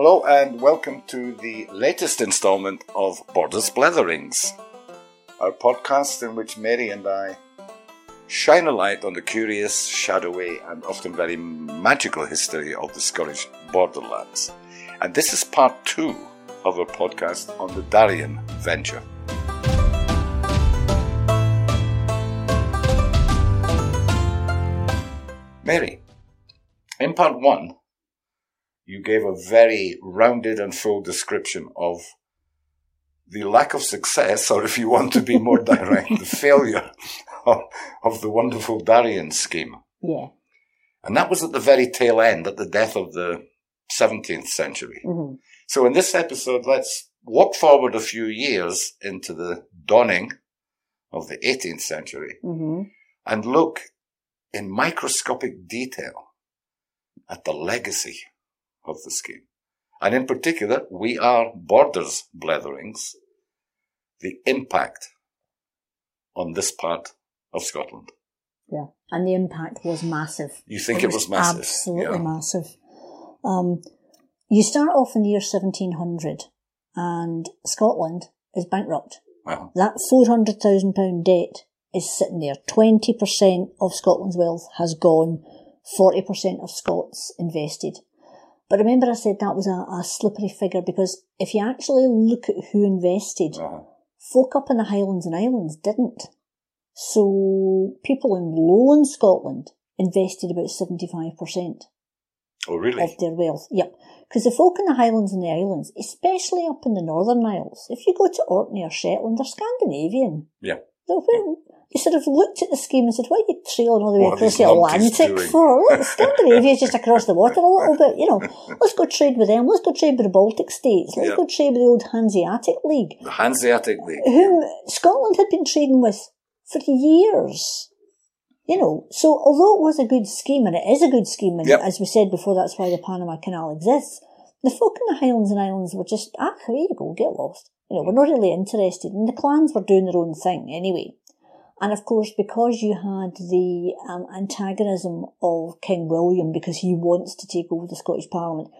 Hello and welcome to the latest installment of Borders Bletherings, our podcast in which Mary and I shine a light on the curious, shadowy, and often very magical history of the Scottish borderlands. And this is part two of our podcast on the Darien venture. Mary, in part one, you gave a very rounded and full description of the lack of success, or if you want to be more direct, the failure of, of, the wonderful Darien scheme. Yeah. And that was at the very tail end, at the death of the 17th century. Mm-hmm. So in this episode, let's walk forward a few years into the dawning of the 18th century Mm-hmm. and look in microscopic detail at the legacy of the scheme. And in particular, we are borders bletherings, the impact on this part of Scotland. Yeah. And the impact was massive. You think it, was, massive? Absolutely Yeah. massive. Um, you start off in the year 1700 and Scotland is bankrupt. Well, That £400,000 debt is sitting there. 20% of Scotland's wealth has gone, 40% of Scots invested. But remember I said that was a, a slippery figure because if you actually look at who invested, uh, folk up in the Highlands and Islands didn't. So people in lowland Scotland invested about 75% oh really? of their wealth. Yep. Because the folk in the Highlands and the Islands, especially up in the Northern Isles, if you go to Orkney or Shetland, they're Scandinavian. Yeah. They're, they sort of looked at the scheme and said, what are you trailing all the way What across the Atlantic for? Look, Scandinavia's just across the water a little bit, you know. Let's go trade with them. Let's go trade with the Baltic states. Let's Yeah. go trade with the old Hanseatic League The Hanseatic League. whom Scotland had been trading with for years. You know, so although it was a good scheme, and it is a good scheme, and Yep. as we said before, that's why the Panama Canal exists, the folk in the Highlands and Islands were just, ah, here you go, get lost. You know, we're not really interested, and the clans were doing their own thing anyway. And of course, because you had the um, antagonism of King William, because he wants to take over the Scottish Parliament,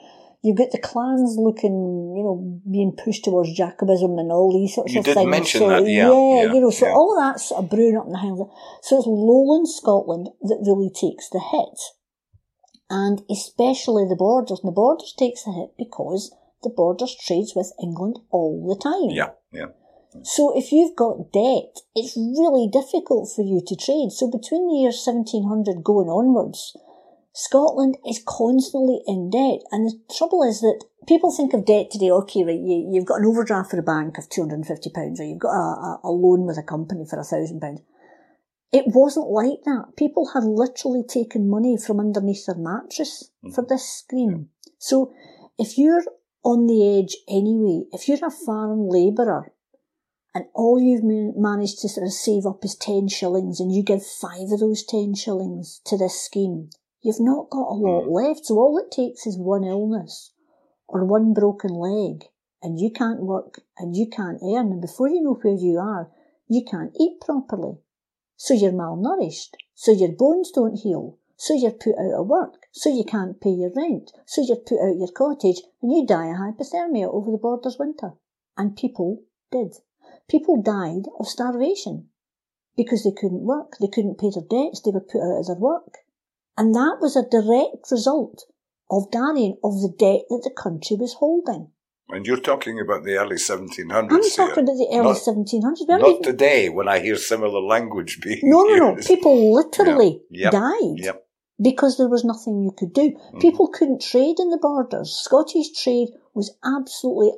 you've got the clans looking, you know, being pushed towards Jacobism and all these sorts You of did things. mention so, that, yeah, yeah, you know, so yeah. all of that's sort of brewing up in the Highlands. So it's lowland Scotland that really takes the hit. And especially the borders. And the borders takes the hit because the borders trades with England all the time. Yeah, yeah. So if you've got debt, it's really difficult for you to trade. So between the year 1700 going onwards, Scotland is constantly in debt. And the trouble is that people think of debt today, okay, right, you, you've got an overdraft for a bank of £250 or you've got a, a, a loan with a company for £1,000. It wasn't like that. People had literally taken money from underneath their mattress mm-hmm. for this scheme. So if you're on the edge anyway, if you're a farm labourer and all you've managed to sort of save up is 10 shillings and you give five of those 10 shillings to this scheme, you've not got a lot left. So all it takes is one illness or one broken leg and you can't work and you can't earn. And before you know where you are, you can't eat properly. So you're malnourished. So your bones don't heal. So you're put out of work. So you can't pay your rent. So you're put out your cottage and you die of hypothermia over the borders winter. And people did. People died of starvation because they couldn't work. They couldn't pay their debts. They were put out of their work. And that was a direct result of Darien, of the debt that the country was holding. And you're talking about the early 1700s I'm here. talking about the early Not- 1700s. We haven't even- today when I hear similar language being No, no, no. used. People literally Yeah. Yep. died Yep. because there was nothing you could do. Mm-hmm. People couldn't trade in the borders. Scottish trade was absolutely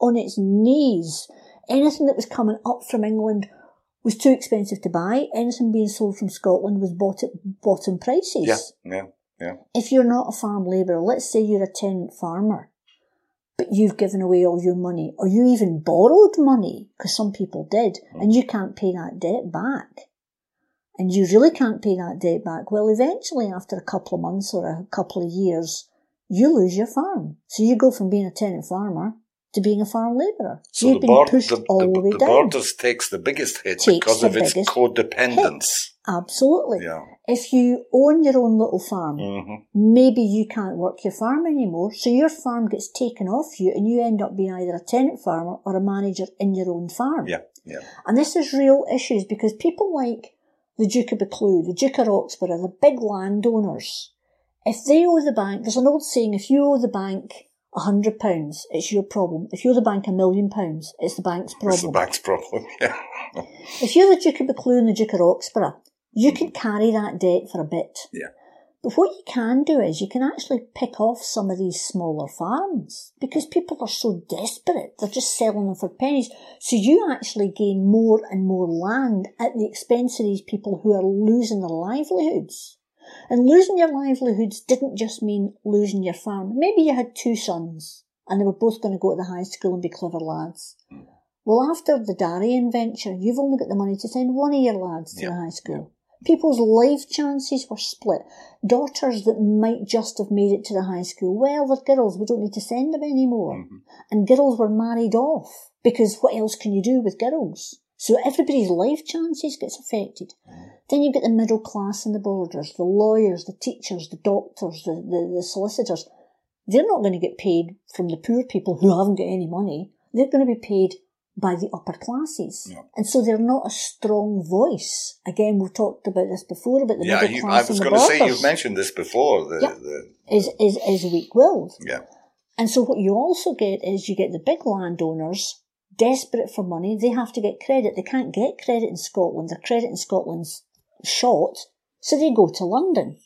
on its knees. Anything that was coming up from England was too expensive to buy. Anything being sold from Scotland was bought at bottom prices. Yeah, yeah, yeah. If you're not a farm labourer, let's say you're a tenant farmer, but you've given away all your money, or you even borrowed money, because some people did, mm. and you can't pay that debt back, and you really can't pay that debt back, well, eventually, after a couple of months or a couple of years, you lose your farm. So you go from being a tenant farmer to being a farm labourer. So You've the, been pushed the, all the, the way the down. borders takes the biggest hit Takes because of its codependence. Absolutely. Yeah. If you own your own little farm, hmm maybe you can't work your farm anymore, so your farm gets taken off you and you end up being either a tenant farmer or a manager in your own farm. Yeah. Yeah. And this is real issues because people like the Duke of Buccleuch, the Duke of Roxburghe, the big landowners, if they owe the bank, there's an old saying, if you owe the bank a hundred pounds, it's your problem. If you're the bank a million pounds, it's the bank's problem. It's the bank's problem. Yeah. If you're the Duke of Buccleuch and the Duke of Roxburghe, you can mm. carry that debt for a bit. Yeah. But what you can do is you can actually pick off some of these smaller farms because people are so desperate. They're just selling them for pennies. So you actually gain more and more land at the expense of these people who are losing their livelihoods. And losing your livelihoods didn't just mean losing your farm. Maybe you had two sons and they were both going to go to the high school and be clever lads. Well, after the Darien venture, you've only got the money to send one of your lads to Yeah, the high school. People's life chances were split. Daughters that might just have made it to the high school, well, they're girls, we don't need to send them anymore. Mhm. And girls were married off because what else can you do with girls? So everybody's life chances gets affected. Then you've got the middle class and the borders, the lawyers, the teachers, the doctors, the, the, the solicitors. They're not going to get paid from the poor people who haven't got any money. They're going to be paid by the upper classes. Yeah. And so they're not a strong voice. Again, we've talked about this before about the Yeah, middle you, class I was going to say, you've mentioned this before. The, Yeah. the, is, is, is weak-willed. yeah. And so what you also get is you get the big landowners desperate for money. They have to get credit. They can't get credit in Scotland. Their credit in Scotland's short. So they go to London.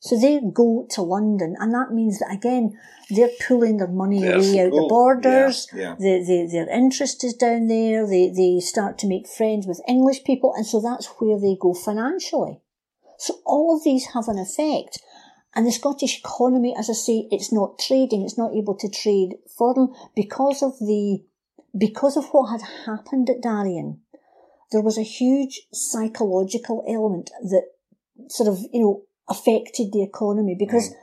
So they go to London and that means that again, they're pulling their money There's away out the borders. Yeah, yeah. The, the, their interest is down there. They, they start to make friends with English people. And so that's where they go financially. So all of these have an effect. And the Scottish economy, as I say, it's not trading. It's not able to trade foreign because of the, because of what had happened at Darien. There was a huge psychological element that sort of, you know, affected the economy because Mm.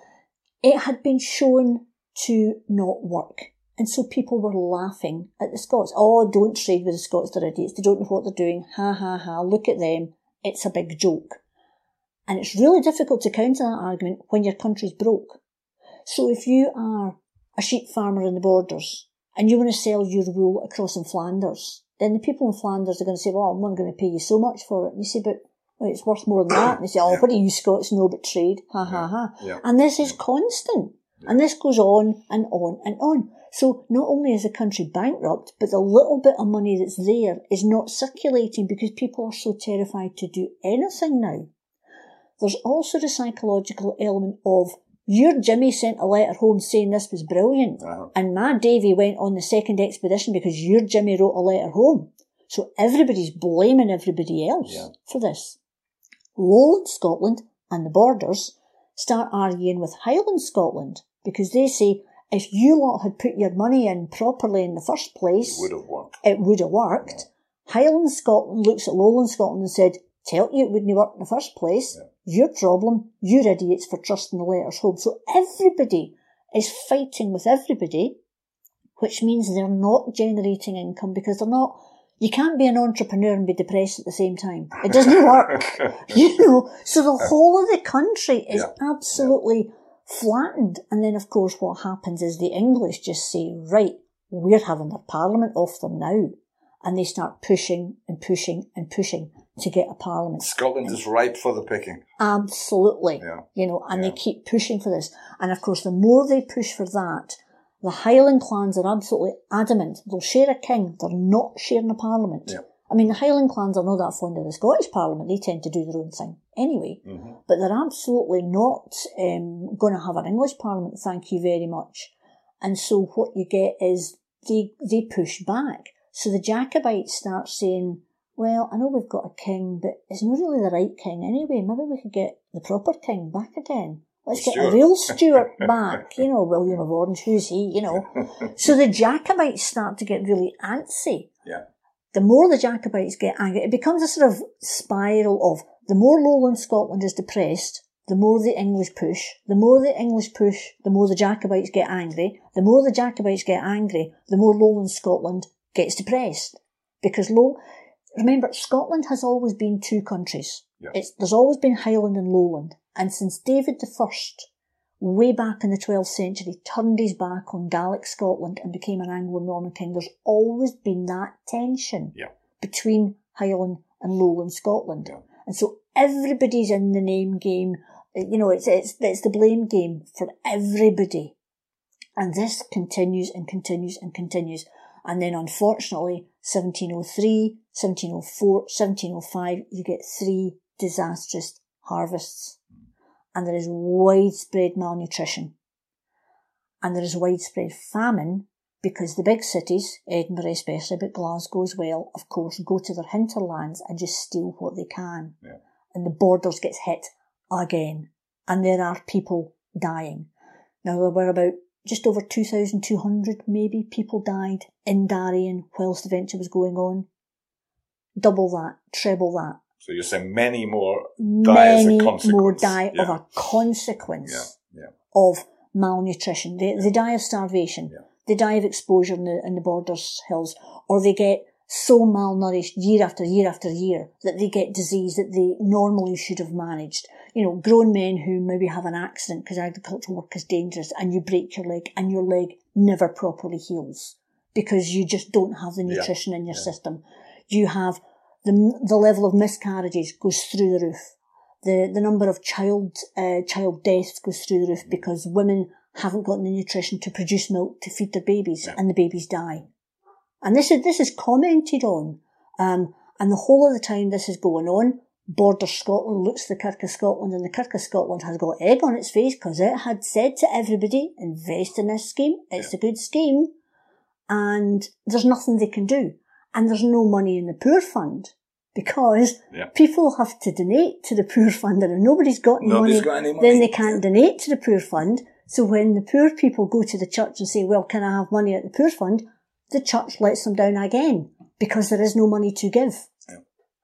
it had been shown to not work. And so people were laughing at the Scots. Oh, don't trade with the Scots, they're idiots. They don't know what they're doing. Ha ha ha, look at them. It's a big joke. And it's really difficult to counter that argument when your country's broke. So if you are a sheep farmer in the borders and you want to sell your wool across in Flanders, then the people in Flanders are going to say, well, I'm not going to pay you so much for it. And you say, but well, it's worth more than that. And they say, oh, what do you Scots know about trade? Ha ha ha. Yeah. And this is constant. And this goes on and on and on. So not only is the country bankrupt, but the little bit of money that's there is not circulating because people are so terrified to do anything now. There's also the psychological element of your Jimmy sent a letter home saying this was brilliant. Uh-huh. And my Davy went on the second expedition because your Jimmy wrote a letter home. So everybody's blaming everybody else Yeah. for this. Lowland Scotland and the borders start arguing with Highland Scotland because they say if you lot had put your money in properly in the first place, it Would have worked. it would have worked. Highland Scotland looks at Lowland Scotland and said, Tell you it wouldn't have worked in the first place. Your problem, you're idiots for trusting the letters home. So everybody is fighting with everybody, which means they're not generating income because they're not, you can't be an entrepreneur and be depressed at the same time. It doesn't work. you know, so the whole of the country is Yeah. absolutely flattened. And then of course what happens is the English just say, right, we're having their parliament off them now. And they start pushing and pushing and pushing to get a parliament. Scotland is ripe for the picking. Absolutely. Yeah. You know, and Yeah. they keep pushing for this. And of course, the more they push for that, the Highland clans are absolutely adamant. They'll share a king. They're not sharing a parliament. Yeah. I mean, the Highland clans are not that fond of the Scottish parliament. They tend to do their own thing anyway. hmm But they're absolutely not um, going to have an English parliament. Thank you very much. And so what you get is they they push back. So the Jacobites start saying, "Well, I know we've got a king, but it's not really the right king anyway. Maybe we could get the proper king back again. Let's get a Stuart. real Stuart back. You know, William of Orange. Who's he? You know." so the Jacobites start to get really antsy Yeah. the more the Jacobites get angry, it becomes a sort of spiral of the more lowland Scotland is depressed, the more the English push. The more the English push, the more the Jacobites get angry. The more the Jacobites get angry, the more Lowland Scotland gets depressed. Because low, remember, Scotland has always been two countries. Yeah. It's, there's always been Highland and Lowland. And since David I, way back in the 12th century, turned his back on Gaelic Scotland and became an Anglo-Norman king, there's always been that tension Yeah. between Highland and Lowland Scotland. Yeah. And so everybody's in the name game. Uh, you know, it's, it's, it's the blame game for everybody. And this continues and continues and continues. And then unfortunately, 1703, 1704, 1705, you get three disastrous harvests. And there is widespread malnutrition. And there is widespread famine because the big cities, Edinburgh especially, but Glasgow as well, of course, go to their hinterlands and just steal what they can. Yeah. And the borders gets hit again. And there are people dying. Now there were about just over 2,200 maybe people died in Darien whilst the venture was going on. Double that, treble that. So you're saying many more die as a Many consequence. more die of a consequence Yeah, yeah. of malnutrition. They, they die of starvation. Yeah. They die of exposure in the, in the borders hills, or they get so malnourished year after year after year that they get disease that they normally should have managed. You know, grown men who maybe have an accident because agricultural work is dangerous and you break your leg and your leg never properly heals because you just don't have the Yeah. nutrition in your Yeah. system. You have the, the level of miscarriages goes through the roof. The, the number of child, uh, child deaths goes through the roof because women haven't got the nutrition to produce milk to feed their babies Yeah. and the babies die. And this is, this is commented on. Um, and the whole of the time this is going on, Border Scotland looks the Kirk of Scotland and the Kirk of Scotland has got egg on its face because it had said to everybody, invest in this scheme. It's a good scheme. And there's nothing they can do. And there's no money in the poor fund because Yeah. people have to donate to the poor fund and if nobody's got Nobody's money, got any money. then they can't donate to the poor fund. So when the poor people go to the church and say, well, can I have money at the poor fund? The church lets them down again because there is no money to give. Yeah.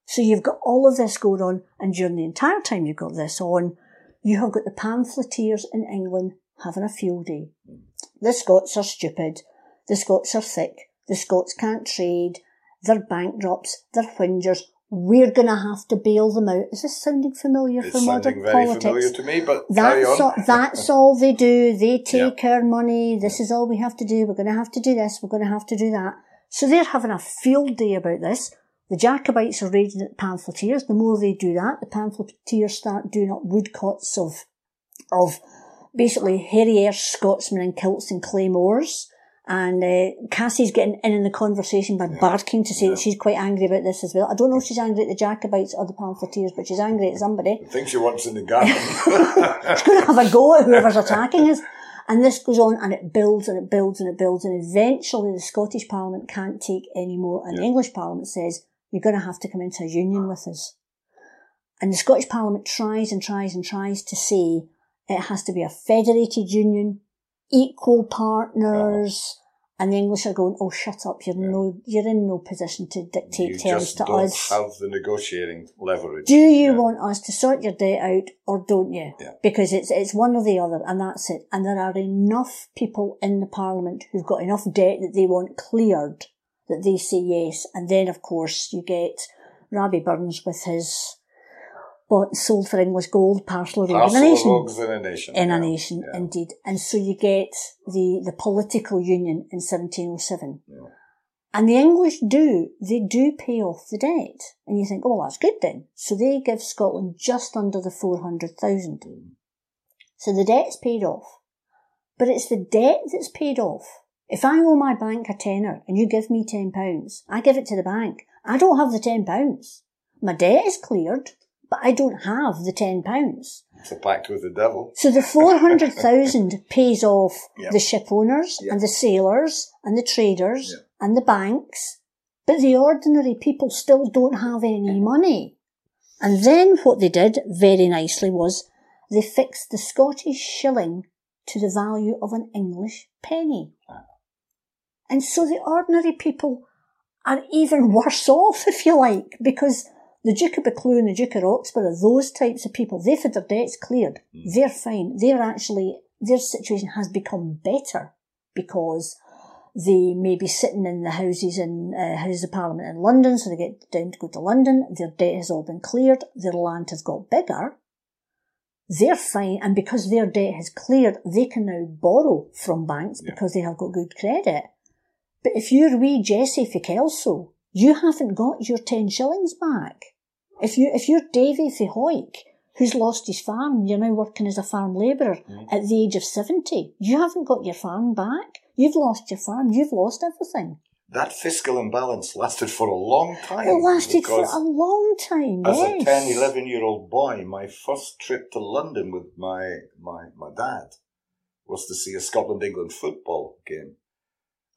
So you've got all of this going on and during the entire time you've got this on, you have got the pamphleteers in England having a field day. Mm. The Scots are stupid. The Scots are thick. The Scots can't trade. They're bankrupts. They're whingers. We're going to have to bail them out. Is this sounding familiar It's for sounding modern very politics? familiar to me, but carry That's on. all, that's all they do. They take our money. This is all we have to do. We're going to have to do this. We're going to have to do that. So they're having a field day about this. The Jacobites are raging at the pamphleteers. The more they do that, the pamphleteers start doing up woodcuts of, of basically hairy Scotsmen in kilts and claymores. And uh, Cassie's getting in in the conversation by barking to say that she's quite angry about this as well. I don't know if she's angry at the Jacobites or the pamphleteers, but she's angry at somebody I think she wants in the garden. she's going to have a go at whoever's attacking us. And this goes on and it builds and it builds and it builds. And eventually the Scottish Parliament can't take any more. And the English Parliament says, you're going to have to come into a union with us. And the Scottish Parliament tries and tries and tries to say it has to be a federated union, equal partners. And the English are going, oh, shut up. You're no, you're in no position to dictate you terms to us. have the negotiating leverage. Do you Yeah. want us to sort your debt out or don't you? Yeah. Because it's it's one or the other and that's it. And there are enough people in the parliament who've got enough debt that they want cleared that they say yes. And then of course you get Robbie Burns with his bought sold for English gold parcel of in a Parcel nation. rogues in a nation. In a yeah, nation, yeah. indeed. And so you get the, the political union in 1707. Yeah. And the English do, they do pay off the debt. And you think, oh, that's good then. So they give Scotland just under the 400,000. Mm. So the debt's paid off. But it's the debt that's paid off. If I owe my bank a tenner and you give me £10, I give it to the bank. I don't have the £10. My debt is cleared, but I don't have the £10. It's a pact with the devil. So the 400,000 pays off Yeah. the ship owners Yeah. and the sailors and the traders Yeah. and the banks, but the ordinary people still don't have any money. And then what they did very nicely was they fixed the Scottish shilling to the value of an English penny. And so the ordinary people are even worse off, if you like, because The Duke of Buccleuch and the Duke of Roxburghe, are those types of people, they've had their debts cleared. Mm. They're fine. They're actually, their situation has become better because they may be sitting in the houses in uh, Houses of Parliament in London, so they get down to go to London. Their debt has all been cleared. Their land has got bigger. They're fine, and because their debt has cleared, they can now borrow from banks Yeah. because they have got good credit. But if you're wee Jessie for Kelso, you haven't got your ten shillings back. If you if you're Davy for Hawick, who's lost his farm, you're now working as a farm labourer Mm. at the age of seventy, you haven't got your farm back. You've lost your farm. You've lost everything. That fiscal imbalance lasted for a long time. It lasted for a long time. As yes. a 10, 11 year old boy, my first trip to London with my, my, my dad was to see a Scotland England football game.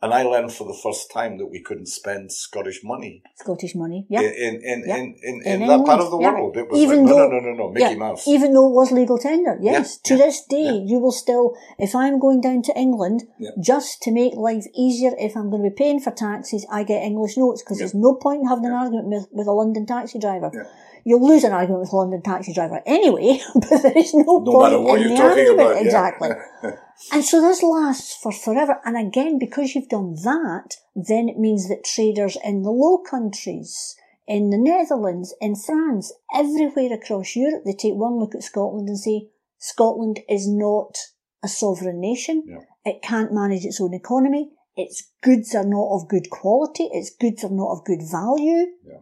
And I learned for the first time that we couldn't spend Scottish money Scottish money. Yeah. in, in, Yeah. in, in, In in, that part of the yeah. world. It was Even like, no, though- no, no, no, no, Mickey yeah, Mouse. Even though it was legal tender, yes. To this day, you will still, if I'm going down to England, just to make life easier, if I'm going to be paying for taxis, I get English notes because there's no point in having an argument with, with a London taxi driver. You'll lose an argument with a London taxi driver anyway, but there is no, no point matter what in you're the talking argument. about. Exactly. And so this lasts for forever. And again, because you've done that, then it means that traders in the Low Countries, in the Netherlands, in France, everywhere across Europe, they take one look at Scotland and say, Scotland is not a sovereign nation. Yeah. It can't manage its own economy. Its goods are not of good quality. Its goods are not of good value. Yeah.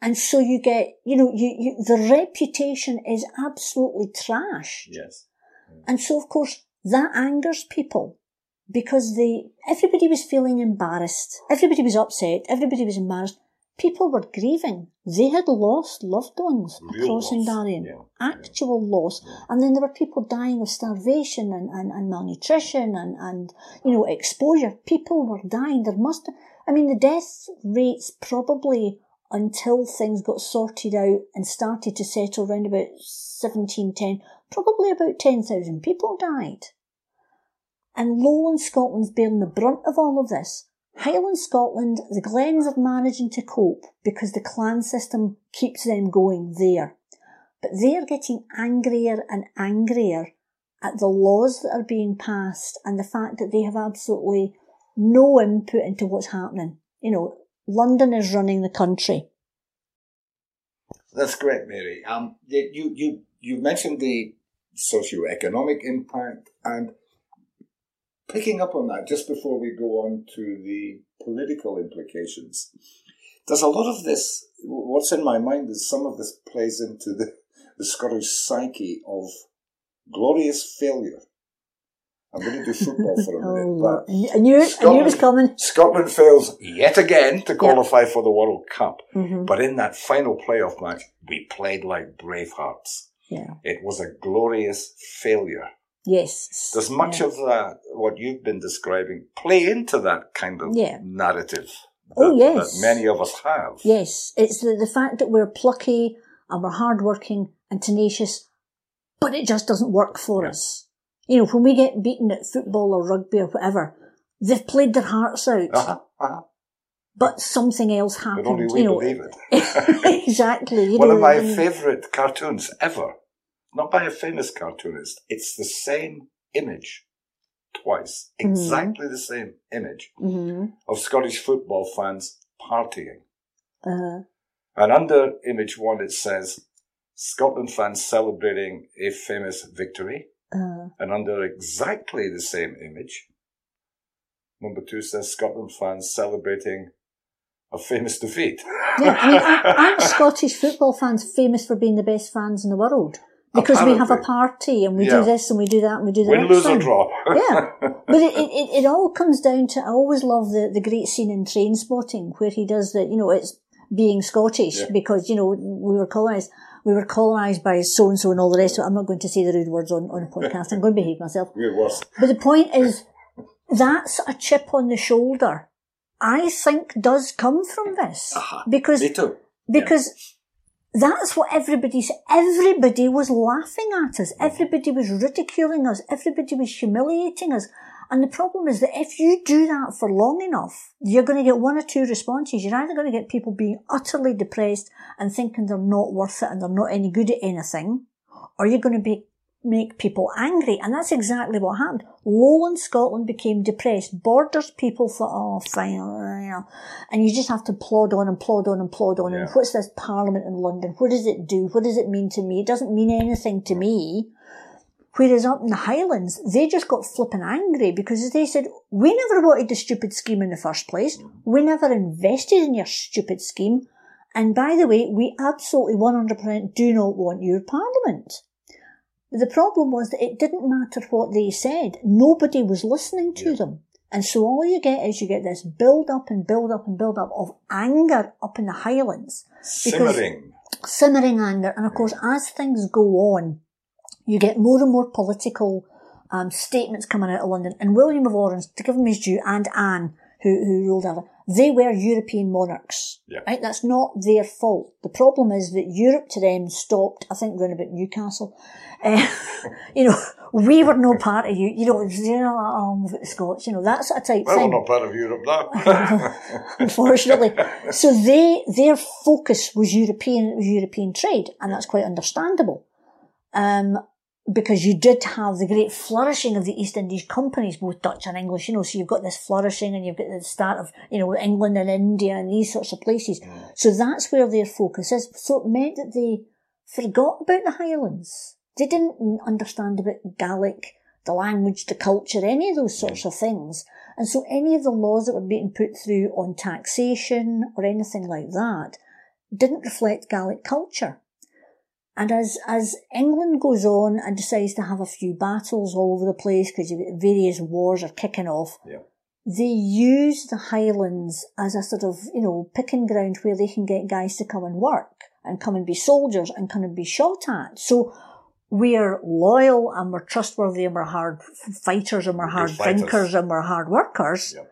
And so you get, you know, you, you, the reputation is absolutely trash. yes. And so, of course, that angers people because they, everybody was feeling embarrassed. Everybody was upset. Everybody was embarrassed. People were grieving. They had lost loved ones Real across loss, Darien. yeah. Actual loss. And then there were people dying of starvation and, and, and malnutrition and, and, you know, exposure. People were dying. There must, I mean, the death rates probably until things got sorted out and started to settle around about 1710, probably about 10,000 people died. And Lowland Scotland's bearing the brunt of all of this. Highland Scotland, the Glens are managing to cope because the clan system keeps them going there. But they're getting angrier and angrier at the laws that are being passed and the fact that they have absolutely no input into what's happening. You know, London is running the country. That's great, Mary. Um, you, you, you, you mentioned the socio-economic impact and picking up on that just before we go on to the political implications. There's a lot of this, what's in my mind is some of this plays into the, the Scottish psyche of glorious failure. I'm going to do football for a Oh, minute, Lord. but I knew it, I knew it was coming. Scotland fails yet again to qualify for the World Cup. hmm But in that final playoff match, we played like bravehearts. Yeah. It was a glorious failure. Yes. Does much of that, what you've been describing, play into that kind of Yeah. narrative that, Oh, yes. that many of us have? Yes, it's the, the fact that we're plucky and we're hardworking and tenacious, but it just doesn't work for Yeah. us. You know, when we get beaten at football or rugby or whatever, they've played their hearts out, Uh-huh, uh-huh. but something else But happened. only we you know, believe it. exactly. You One know, of my I mean, favourite cartoons ever, not by a famous cartoonist, it's the same image twice, Mhm. exactly the same image mhm, of Scottish football fans partying. uh, And under image one, it says Scotland fans celebrating a famous victory. uh, And under exactly the same image, number two says Scotland fans celebrating a famous defeat. yeah, I mean, aren't, aren't Scottish football fans famous for being the best fans in the world? Because we have a party and we Yeah. do this and we do that and we do the Win, lose, or draw. yeah, but it, it, it, all comes down to, I always love the, the great scene in Trainspotting where he does the, you know, it's being Scottish Yeah. because, you know, we were colonised, we were colonised by so and so and all the rest of it. I'm not going to say the rude words on, on a podcast. I'm going to behave myself. Worse. But the point is, that's a chip on the shoulder. I think does come from this Aha. because because that's what everybody's everybody was laughing at us. Everybody was ridiculing us. Everybody was humiliating us. And the problem is that if you do that for long enough, you're going to get one or two responses. You're either going to get people being utterly depressed and thinking they're not worth it and they're not any good at anything, or you're going to be make people angry. And that's exactly what happened. Lowland Scotland became depressed. Borders people thought, oh, fine, and you just have to plod on and plod on and plod on. Yeah. And what's this parliament in London? What does it do? What does it mean to me? It doesn't mean anything to me. Whereas up in the Highlands, they just got flipping angry because they said, we never wanted the stupid scheme in the first place. We never invested in your stupid scheme. And by the way, we absolutely 100% do not want your parliament. The problem was that it didn't matter what they said. Nobody was listening to Yeah. them. And so all you get is you get this build up and build up and build up of anger up in the Highlands Simmering. simmering anger. And of course, as things go on, you get more and more political um, statements coming out of London. And William of Orange, to give him his due, and Anne, who, who ruled over, they were European monarchs. Yeah. Right? That's not their fault. The problem is that Europe to them stopped, I think, round about Newcastle. Uh, you know, we were no part of you. You know, you know, um, the Scots, you know, that sort of type Well, we're not part of Europe now. unfortunately. So they, their focus was European, European trade, and that's quite understandable. Um, because you did have the great flourishing of the East Indies companies, both Dutch and English, you know, so you've got this flourishing and you've got the start of, you know, England and India and these sorts of places. Mm. So that's where their focus is. So it meant that they forgot about the Highlands. They didn't understand about Gaelic, the language, the culture, any of those sorts mm. of things. And so any of the laws that were being put through on taxation or anything like that didn't reflect Gaelic culture. And as, as England goes on and decides to have a few battles all over the place because various wars are kicking off, Yeah. they use the Highlands as a sort of, you know, picking ground where they can get guys to come and work and come and be soldiers and come and be shot at. So we're loyal and we're trustworthy and we're hard fighters and we're Good hard fighters. thinkers and we're hard workers. Yeah.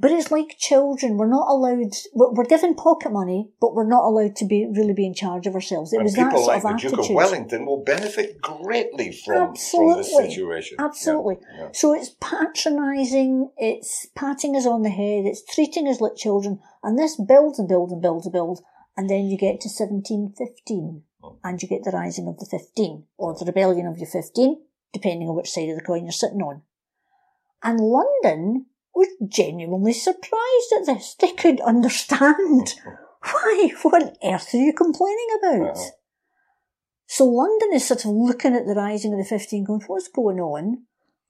But it's like children. We're not allowed, we're, we're given pocket money, but we're not allowed to be, really be in charge of ourselves. It and was that people sort like of the attitude. Duke of Wellington will benefit greatly from, from this situation. Absolutely. Yeah, yeah. So it's patronising, it's patting us on the head, it's treating us like children, and this builds and builds and builds and builds, and then you get to 1715, Oh. and you get the rising of the 15, or the rebellion of your 15, depending on which side of the coin you're sitting on. And London was genuinely surprised at this. They couldn't understand. Why? What on earth are you complaining about? Uh-huh. So London is sort of looking at the rising of the 15 going, what's going on?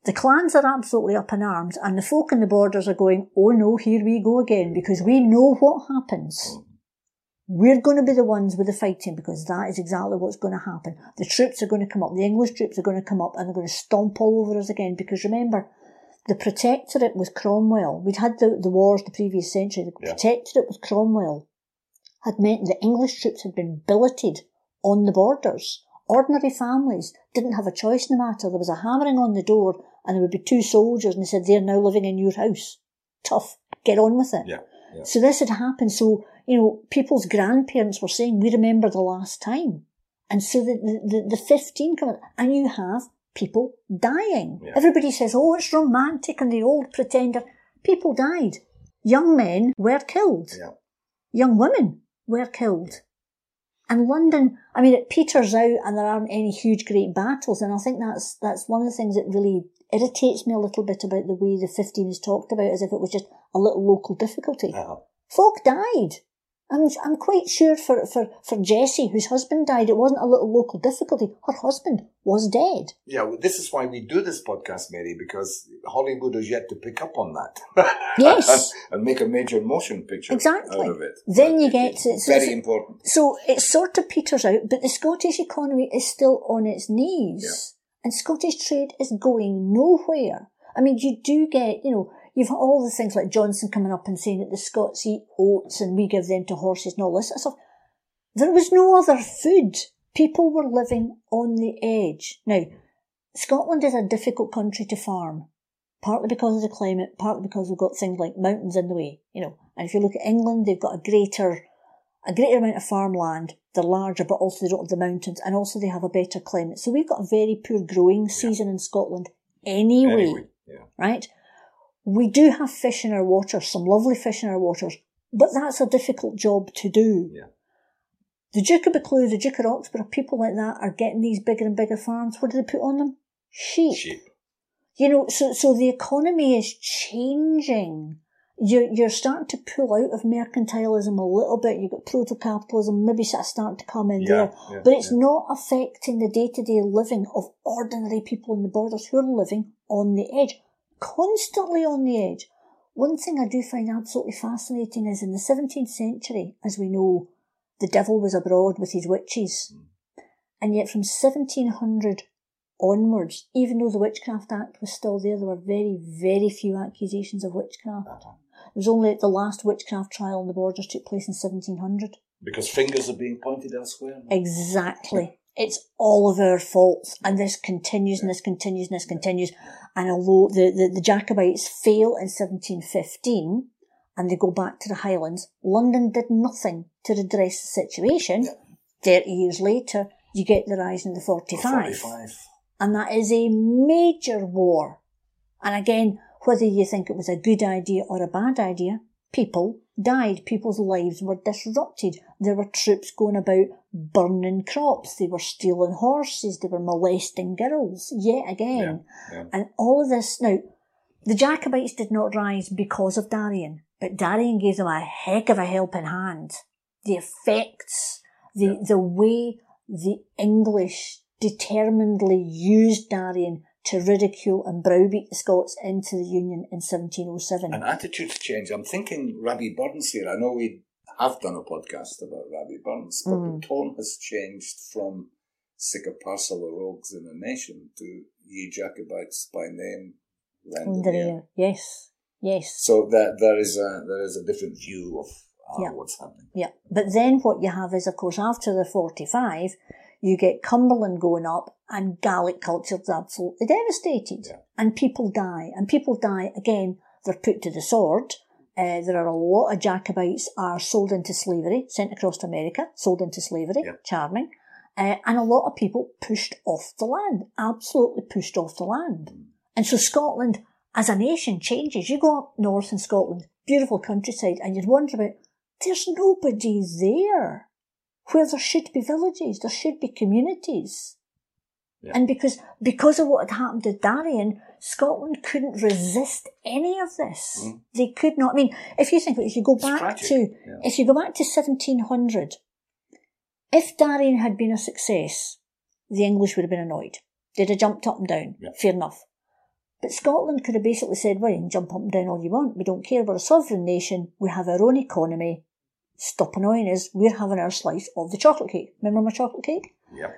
The clans are absolutely up in arms and the folk in the borders are going, oh no, here we go again because we know what happens. We're going to be the ones with the fighting because that is exactly what's going to happen. The troops are going to come up, the English troops are going to come up and they're going to stomp all over us again because remember, the protectorate was Cromwell. We'd had the, the wars the previous century. The Yeah. protectorate was Cromwell had meant the English troops had been billeted on the borders. Ordinary families didn't have a choice in the matter. There was a hammering on the door and there would be two soldiers and they said, they're now living in your house. Tough. Get on with it. Yeah, yeah. So this had happened. So, you know, people's grandparents were saying, we remember the last time. And so the, the, the 15 come and you have people dying. Yeah. Everybody says, oh, it's romantic and the old pretender. People died. Young men were killed Yeah. young women were killed. And London, I mean, it peters out and there aren't any huge great battles. And I think that's, that's one of the things that really irritates me a little bit about the way the 15 is talked about as if it was just a little local difficulty. Uh-huh. Folk died. I'm, I'm quite sure for, for, for Jessie, whose husband died, it wasn't a little local difficulty. Her husband was dead. Yeah, well, this is why we do this podcast, Mary, because Hollywood has yet to pick up on that. Yes. and, and make a major motion picture Exactly. out of it. Then But you get it's it's- very it's- important. So it sort of peters out, but the Scottish economy is still on its knees. And Scottish trade is going nowhere. I mean, you do get, you know, you've all the things like Johnson coming up and saying that the Scots eat oats and we give them to horses and all this sort of stuff. There was no other food. People were living on the edge. Now, Scotland is a difficult country to farm, partly because of the climate, partly because we've got things like mountains in the way, you know. And if you look at England, they've got a greater, a greater amount of farmland. They're larger, but also they don't have the mountains, and also they have a better climate. So we've got a very poor growing season in Scotland anyway. Anyway, Yeah. Right? We do have fish in our waters, some lovely fish in our waters, but that's a difficult job to do. Yeah. The Duke of Buccleuch, the Duke of Roxburghe, people like that are getting these bigger and bigger farms. What do they put on them? Sheep. Sheep. You know, so, so the economy is changing. You're, you're starting to pull out of mercantilism a little bit. You've got proto-capitalism, maybe sort of starting to come in Yeah, there. yeah, But it's yeah. not affecting the day-to-day living of ordinary people in the borders who are living on the edge, constantly on the edge. One thing I do find absolutely fascinating is in the 17th century, as we know, the devil was abroad with his witches. Hmm. And yet from 1700 onwards, even though the Witchcraft Act was still there, there were very, very few accusations of witchcraft. It was only the last witchcraft trial on the borders took place in 1700. Because fingers are being pointed elsewhere. Exactly. It's all of our faults, and this continues and this continues and this continues. And although the, the, the Jacobites fail in 1715 and they go back to the Highlands, London did nothing to redress the situation. 30 years later, you get the rise in the 45. 45. And that is a major war. And again, whether you think it was a good idea or a bad idea, people died. People's lives were disrupted. There were troops going about burning crops. They were stealing horses. They were molesting girls yet again. Yeah, yeah. And all of this. Now, the Jacobites did not rise because of Darien, but Darien gave them a heck of a helping hand. The effects, the, the way the English determinedly used Darien to ridicule and browbeat the Scots into the Union in 1707. And attitudes change. I'm thinking Rabbie Burns here. I know we have done a podcast about Rabbie Burns, but Mm. the tone has changed from sick a parcel of rogues in a nation to ye Jacobites by name, here. Yes, yes. So that there is a there is a different view of uh, Yeah. what's happening. Yeah. But then what you have is, of course, after the 45, you get Cumberland going up and Gaelic culture is absolutely devastated. Yeah. And people die. And people die, again, they're put to the sword. Uh, there are a lot of Jacobites are sold into slavery, sent across to America, sold into slavery, Yeah. charming. Uh, and a lot of people pushed off the land, absolutely pushed off the land. And so Scotland, as a nation, changes. You go up north in Scotland, beautiful countryside, and you'd wonder about, there's nobody there where there should be villages, there should be communities. Yeah. And because, because of what had happened to Darien, Scotland couldn't resist any of this. Mm. They could not. I mean, if you think, if you go It's back tragic, to, yeah. if you go back to 1700, if Darien had been a success, the English would have been annoyed. They'd have jumped up and down. Yeah. Fair enough. But Scotland could have basically said, well, you can jump up and down all you want. We don't care. We're a sovereign nation. We have our own economy. Stop annoying us. We're having our slice of the chocolate cake. Remember my chocolate cake? Yep.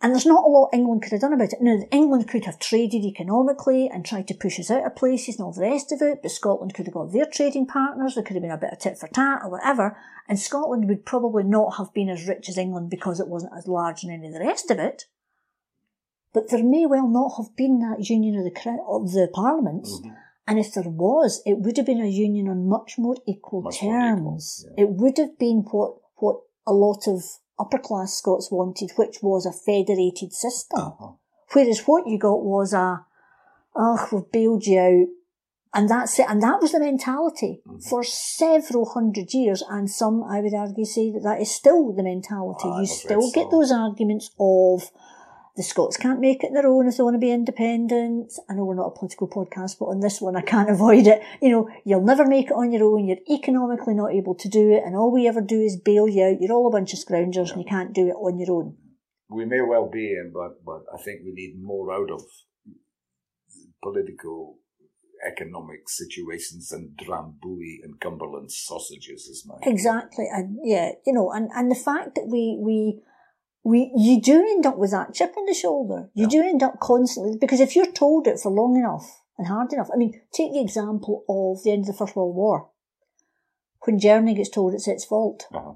And there's not a lot England could have done about it. Now, England could have traded economically and tried to push us out of places and all the rest of it, but Scotland could have got their trading partners. There could have been a bit of tit for tat or whatever. And Scotland would probably not have been as rich as England because it wasn't as large in any of the rest of it. But there may well not have been that union of the, of the parliaments. Mhm. And if there was, it would have been a union on much more equal Much more equal, terms. yeah. It would have been what, what a lot of upper class Scots wanted, which was a federated system. Uh-huh. Whereas what you got was a, oh, we've bailed you out. And that's it. And that was the mentality Mhm. for several hundred years. And some, I would argue, say that that is still the mentality. Ah, you still get so. those arguments of the Scots can't make it on their own if they want to be independent. I know we're not a political podcast, but on this one I can't avoid it. You know, you'll never make it on your own. You're economically not able to do it. And all we ever do is bail you out. You're all a bunch of scroungers and you can't do it on your own. We may well be in, but but I think we need more out of political, economic situations than Drambuie and Cumberland sausages, is my Exactly, and yeah, you know, and and the fact that we we we you do end up with that chip on the shoulder. You Yeah. do end up constantly because if you're told it for long enough and hard enough, I mean, take the example of the end of the First World War, when Germany gets told it's its fault. Uh-huh.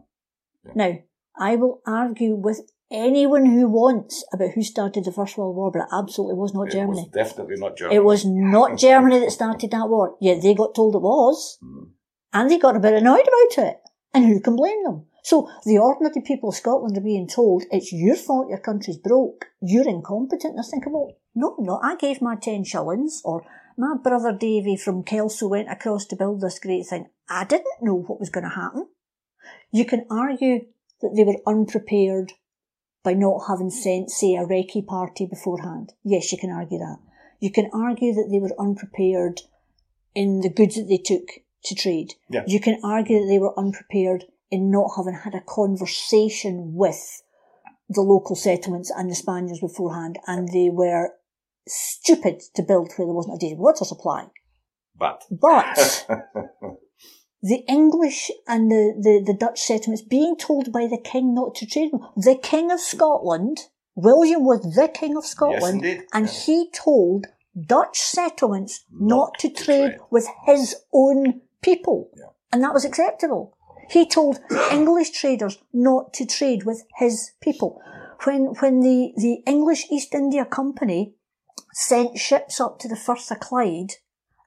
Now, I will argue with anyone who wants about who started the First World War, but it absolutely was not It Germany. was definitely not Germany. It was not Germany that started that war. Yeah, they got told it was Mm. and they got a bit annoyed about it. And who can blame them? So the ordinary people of Scotland are being told it's your fault your country's broke, you're incompetent. And I think, well, no, I'm. I gave my 10 shillings or my brother Davy from Kelso went across to build this great thing. I didn't know what was going to happen. You can argue that they were unprepared by not having sent, say, a recce party beforehand. Yes, you can argue that. You can argue that they were unprepared in the goods that they took to trade. Yeah. You can argue that they were unprepared in not having had a conversation with the local settlements and the Spaniards beforehand, and they were stupid to build where there wasn't a decent water supply. But But the English and the, the, the Dutch settlements being told by the king not to trade with them. The king of Scotland, William was the king of Scotland, indeed. and he told Dutch settlements not, Not to to trade trade. with his own people. Yeah. And that was acceptable. He told English traders not to trade with his people. When, when the, the English East India Company sent ships up to the Firth of Clyde,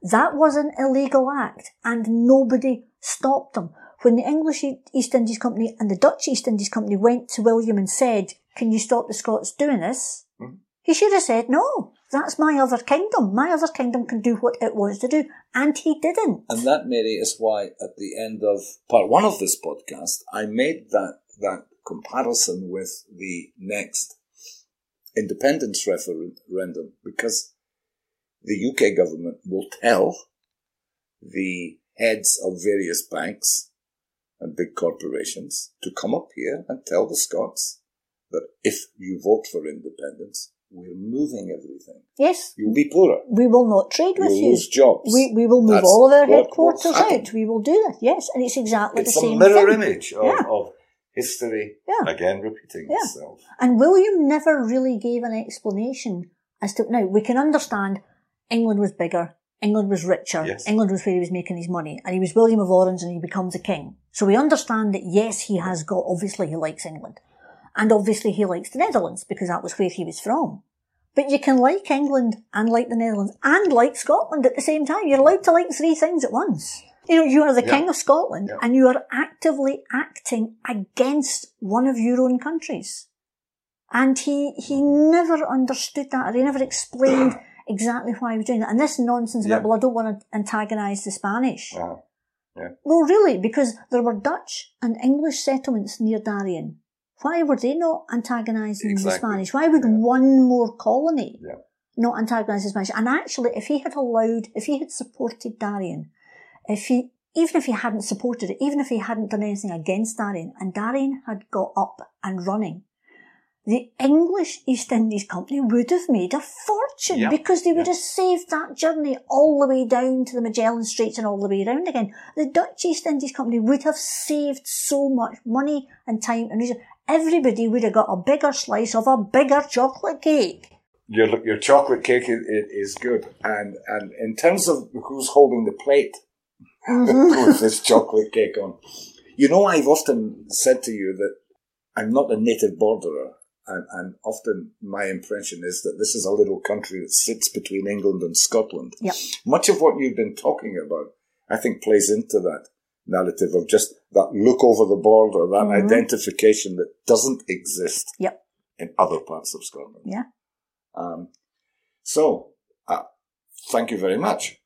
that was an illegal act and nobody stopped them. When the English East Indies Company and the Dutch East Indies Company went to William and said, can you stop the Scots doing this? Hmm. He should have said, no, that's my other kingdom. My other kingdom can do what it wants to do. And he didn't. And that, Mary, is why at the end of part one of this podcast, I made that, that comparison with the next independence referendum because the UK government will tell the heads of various banks and big corporations to come up here and tell the Scots that if you vote for independence, we're moving everything. Yes, You'll be poorer. we will not trade with You'll you. lose jobs. We, we will move That's all of our headquarters out. We will do that. Yes. And it's exactly it's the a same mirror thing. image of, Yeah. of history Yeah. again repeating Yeah. itself. And William never really gave an explanation as to, now we can understand England was bigger, England was richer, Yes. England was where he was making his money, and he was William of Orange and he becomes a king. So we understand that yes, he has got, obviously he likes England. And obviously he likes the Netherlands because that was where he was from. But you can like England and like the Netherlands and like Scotland at the same time. You're allowed to like three things at once. You know, you are the Yeah. king of Scotland Yeah. and you are actively acting against one of your own countries. And he, he never understood that or he never explained exactly why he was doing that. And this nonsense Yeah. about, well, I don't want to antagonise the Spanish. Uh, Well, really, because there were Dutch and English settlements near Darien. Why were they not antagonising the Spanish? Why would Yeah. one more colony Yeah. not antagonise the Spanish? And actually, if he had allowed, if he had supported Darien, if he, even if he hadn't supported it, even if he hadn't done anything against Darien, and Darien had got up and running, the English East Indies Company would have made a fortune Yeah. because they would have saved that journey all the way down to the Magellan Straits and all the way around again. The Dutch East Indies Company would have saved so much money and time and reason. Everybody would have got a bigger slice of a bigger chocolate cake. your your chocolate cake is, is good, and and in terms of who's holding the plate Mhm. with this chocolate cake on, you know, I've often said to you that I'm not a native borderer, and, and often my impression is that this is a little country that sits between England and Scotland. Yep. Much of what you've been talking about, I think, plays into that narrative of just that look over the border, that Mhm. identification that doesn't exist Yep. in other parts of Scotland. Yeah. Um, so, uh, thank you very much.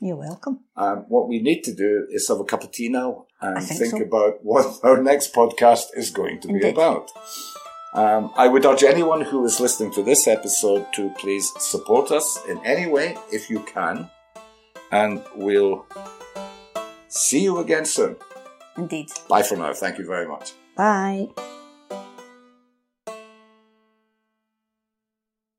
You're welcome. Um, what we need to do is have a cup of tea now and think think so. about what our next podcast is going to be about. Um, I would urge anyone who is listening to this episode to please support us in any way if you can. And we'll see you again soon. Indeed. Bye for now. Thank you very much. Bye.